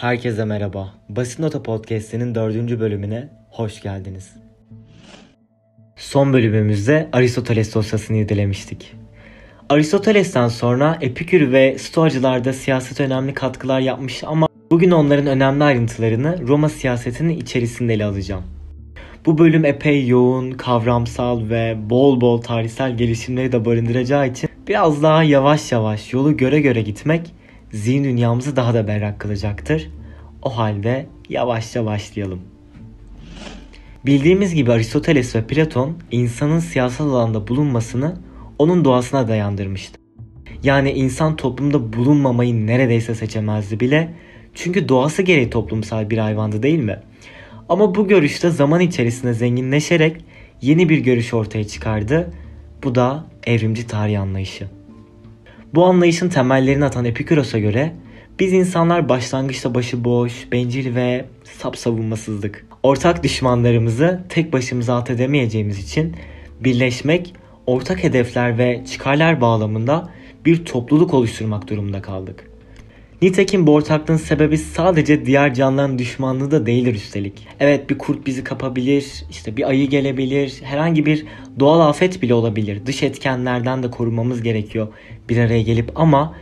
Herkese merhaba. Basit Nota Podcast'inin dördüncü bölümüne hoş geldiniz. Son bölümümüzde Aristoteles dosyasını irdelemiştik. Aristoteles'ten sonra Epikür ve Stoacılar siyasete önemli katkılar yapmış ama bugün onların önemli ayrıntılarını Roma siyasetinin içerisinde ele alacağım. Bu bölüm epey yoğun, kavramsal ve bol bol tarihsel gelişimleri de barındıracağı için biraz daha yavaş yavaş yolu göre göre gitmek zihin dünyamızı daha da berrak kılacaktır. O halde yavaşça başlayalım. Bildiğimiz gibi Aristoteles ve Platon insanın siyasal alanda bulunmasını onun doğasına dayandırmıştı. Yani insan toplumda bulunmamayı neredeyse seçemezdi bile çünkü doğası gereği toplumsal bir hayvandı değil mi? Ama bu görüşte zaman içerisinde zenginleşerek yeni bir görüş ortaya çıkardı. Bu da evrimci tarih anlayışı. Bu anlayışın temellerini atan Epikuros'a göre biz insanlar başlangıçta başıboş, bencil ve sap savunmasızlık. Ortak düşmanlarımızı tek başımıza alt edemeyeceğimiz için birleşmek, ortak hedefler ve çıkarlar bağlamında bir topluluk oluşturmak durumunda kaldık. Nitekim bu ortaklığın sebebi sadece diğer canlıların düşmanlığı da değildir üstelik. Evet bir kurt bizi kapabilir, işte bir ayı gelebilir, herhangi bir doğal afet bile olabilir. Dış etkenlerden de korumamız gerekiyor bir araya gelip ama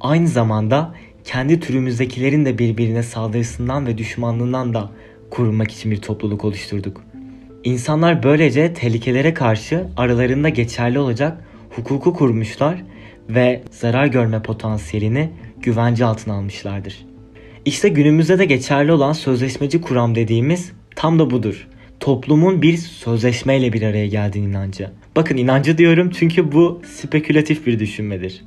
aynı zamanda kendi türümüzdekilerin de birbirine saldırısından ve düşmanlığından da korunmak için bir topluluk oluşturduk. İnsanlar böylece tehlikelere karşı aralarında geçerli olacak hukuku kurmuşlar ve zarar görme potansiyelini güvence altına almışlardır. İşte günümüzde de geçerli olan sözleşmeci kuram dediğimiz tam da budur. Toplumun bir sözleşmeyle bir araya geldiğin inancı. Bakın inancı diyorum çünkü bu spekülatif bir düşünmedir.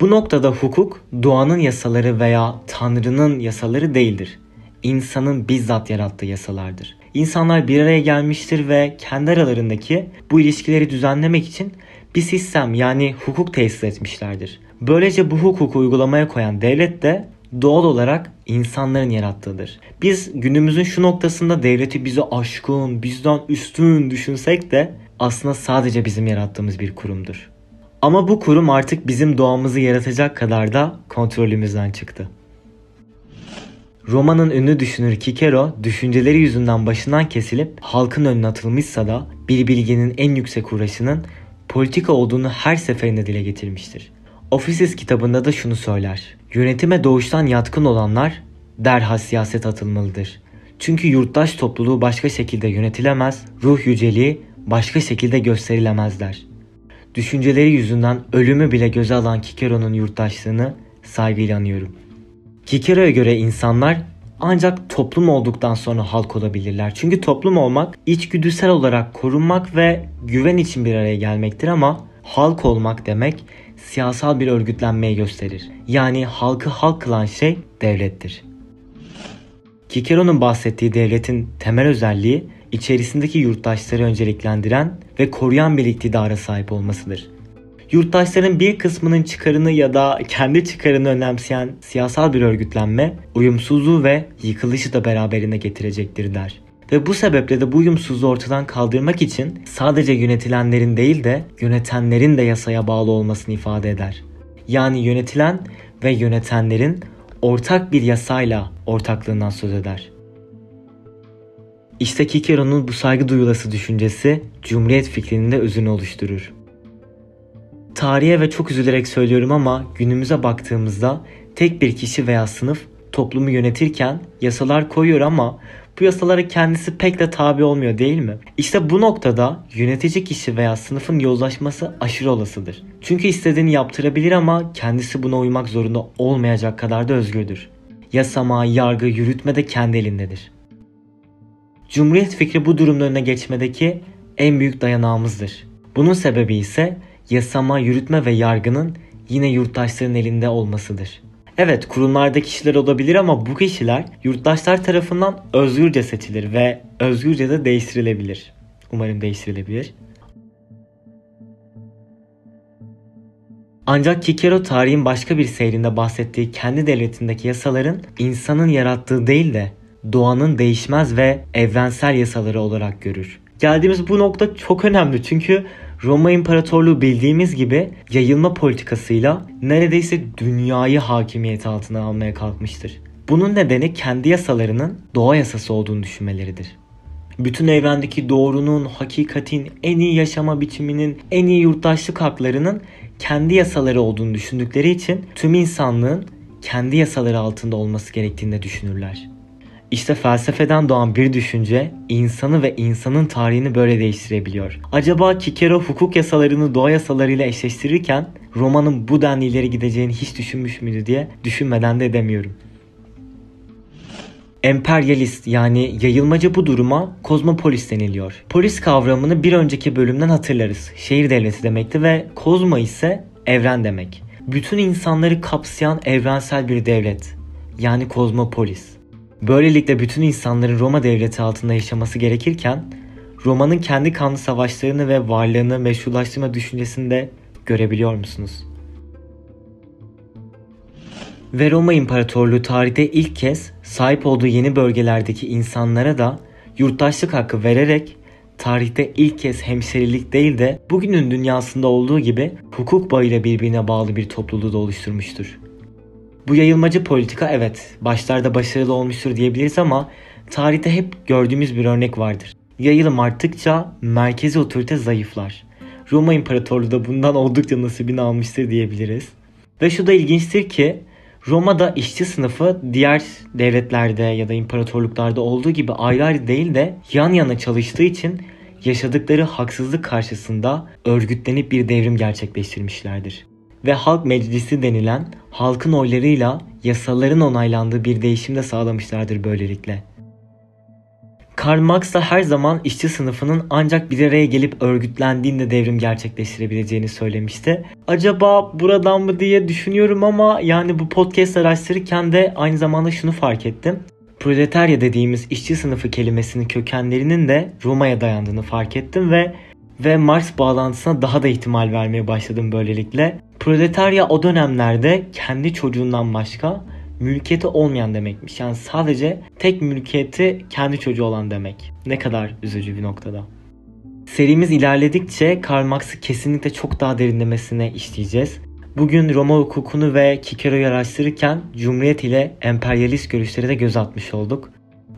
Bu noktada hukuk doğanın yasaları veya Tanrı'nın yasaları değildir. İnsanın bizzat yarattığı yasalardır. İnsanlar bir araya gelmiştir ve kendi aralarındaki bu ilişkileri düzenlemek için bir sistem yani hukuk tesis etmişlerdir. Böylece bu hukuku uygulamaya koyan devlet de doğal olarak insanların yarattığıdır. Biz günümüzün şu noktasında devleti bize aşkın, bizden üstün düşünsek de aslında sadece bizim yarattığımız bir kurumdur. Ama bu kurum artık bizim doğamızı yaratacak kadar da kontrolümüzden çıktı. Roma'nın ünlü düşünür Kikero düşünceleri yüzünden başından kesilip halkın önüne atılmışsa da bir bilginin en yüksek uğraşının politika olduğunu her seferinde dile getirmiştir. Offices kitabında da şunu söyler. Yönetime doğuştan yatkın olanlar derhal siyaset atılmalıdır. Çünkü yurttaş topluluğu başka şekilde yönetilemez, ruh yüceliği başka şekilde gösterilemezler. Düşünceleri yüzünden ölümü bile göze alan Kikero'nun yurttaşlığını saygıyla anıyorum. Kikero'ya göre insanlar ancak toplum olduktan sonra halk olabilirler. Çünkü toplum olmak içgüdüsel olarak korunmak ve güven için bir araya gelmektir ama halk olmak demek siyasal bir örgütlenmeyi gösterir. Yani halkı halk kılan şey devlettir. Kikero'nun bahsettiği devletin temel özelliği içerisindeki yurttaşları önceliklendiren ve koruyan bir iktidara sahip olmasıdır. Yurttaşların bir kısmının çıkarını ya da kendi çıkarını önemseyen siyasal bir örgütlenme uyumsuzluğu ve yıkılışı da beraberinde getirecektir der. Ve bu sebeple de bu uyumsuzluğu ortadan kaldırmak için sadece yönetilenlerin değil de yönetenlerin de yasaya bağlı olmasını ifade eder. Yani yönetilen ve yönetenlerin ortak bir yasayla ortaklığından söz eder. İşte Kikero'nun bu saygı duyulası düşüncesi Cumhuriyet fikrinin de özünü oluşturur. Tarihe ve çok üzülerek söylüyorum ama günümüze baktığımızda tek bir kişi veya sınıf toplumu yönetirken yasalar koyuyor ama bu yasalara kendisi pek de tabi olmuyor değil mi? İşte bu noktada yönetici kişi veya sınıfın yozlaşması aşırı olasıdır. Çünkü istediğini yaptırabilir ama kendisi buna uymak zorunda olmayacak kadar da özgürdür. Yasama, yargı, yürütme de kendi elindedir. Cumhuriyet fikri bu durumun önüne geçmedeki en büyük dayanağımızdır. Bunun sebebi ise yasama, yürütme ve yargının yine yurttaşların elinde olmasıdır. Evet kurumlarda kişiler olabilir ama bu kişiler yurttaşlar tarafından özgürce seçilir ve özgürce de değiştirilebilir. Umarım değiştirilebilir. Ancak Kikero tarihin başka bir seyrinde bahsettiği kendi devletindeki yasaların insanın yarattığı değil de doğanın değişmez ve evrensel yasaları olarak görür. Geldiğimiz bu nokta çok önemli çünkü Roma İmparatorluğu bildiğimiz gibi yayılma politikasıyla neredeyse dünyayı hakimiyet altına almaya kalkmıştır. Bunun nedeni kendi yasalarının doğa yasası olduğunu düşünmeleridir. Bütün evrendeki doğrunun, hakikatin, en iyi yaşama biçiminin, en iyi yurttaşlık haklarının kendi yasaları olduğunu düşündükleri için tüm insanlığın kendi yasaları altında olması gerektiğini düşünürler. İşte felsefeden doğan bir düşünce insanı ve insanın tarihini böyle değiştirebiliyor. Acaba Kikero hukuk yasalarını doğa yasalarıyla eşleştirirken romanın bu denli ileri gideceğini hiç düşünmüş müydü diye düşünmeden de edemiyorum. Emperyalist yani yayılmacı bu duruma kozmopolis deniliyor. Polis kavramını bir önceki bölümden hatırlarız. Şehir devleti demekti ve kozmo ise evren demek. Bütün insanları kapsayan evrensel bir devlet. Yani kozmopolis. Böylelikle bütün insanların Roma devleti altında yaşaması gerekirken Roma'nın kendi kanlı savaşlarını ve varlığını meşrulaştırma düşüncesini de görebiliyor musunuz? Ve Roma İmparatorluğu tarihte ilk kez sahip olduğu yeni bölgelerdeki insanlara da yurttaşlık hakkı vererek tarihte ilk kez hemşerilik değil de bugünün dünyasında olduğu gibi hukuk bağıyla birbirine bağlı bir topluluğu da oluşturmuştur. Bu yayılmacı politika evet başlarda başarılı olmuştur diyebiliriz ama tarihte hep gördüğümüz bir örnek vardır. Yayılım arttıkça merkezi otorite zayıflar. Roma İmparatorluğu da bundan oldukça nasibini almıştır diyebiliriz. Ve şu da ilginçtir ki Roma'da işçi sınıfı diğer devletlerde ya da imparatorluklarda olduğu gibi ayrı ayrı değil de yan yana çalıştığı için yaşadıkları haksızlık karşısında örgütlenip bir devrim gerçekleştirmişlerdir. Ve halk meclisi denilen halkın oylarıyla yasaların onaylandığı bir değişim de sağlamışlardır böylelikle. Karl Marx da her zaman işçi sınıfının ancak bir araya gelip örgütlendiğinde devrim gerçekleştirebileceğini söylemişti. Acaba buradan mı diye düşünüyorum ama yani bu podcast araştırırken de aynı zamanda şunu fark ettim. Proletarya dediğimiz işçi sınıfı kelimesinin kökenlerinin de Roma'ya dayandığını fark ettim ve ve Marx bağlantısına daha da ihtimal vermeye başladım böylelikle. Proletarya o dönemlerde kendi çocuğundan başka mülkiyeti olmayan demekmiş. Yani sadece tek mülkiyeti kendi çocuğu olan demek. Ne kadar üzücü bir noktada. Serimiz ilerledikçe Karl Marx'ı kesinlikle çok daha derinlemesine işleyeceğiz. Bugün Roma hukukunu ve Kicero'yu araştırırken Cumhuriyet ile emperyalist görüşleri de göz atmış olduk.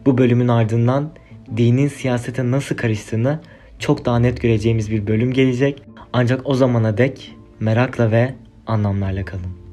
Bu bölümün ardından dinin siyasete nasıl karıştığını çok daha net göreceğimiz bir bölüm gelecek. Ancak o zamana dek merakla ve anlamlarla kalın.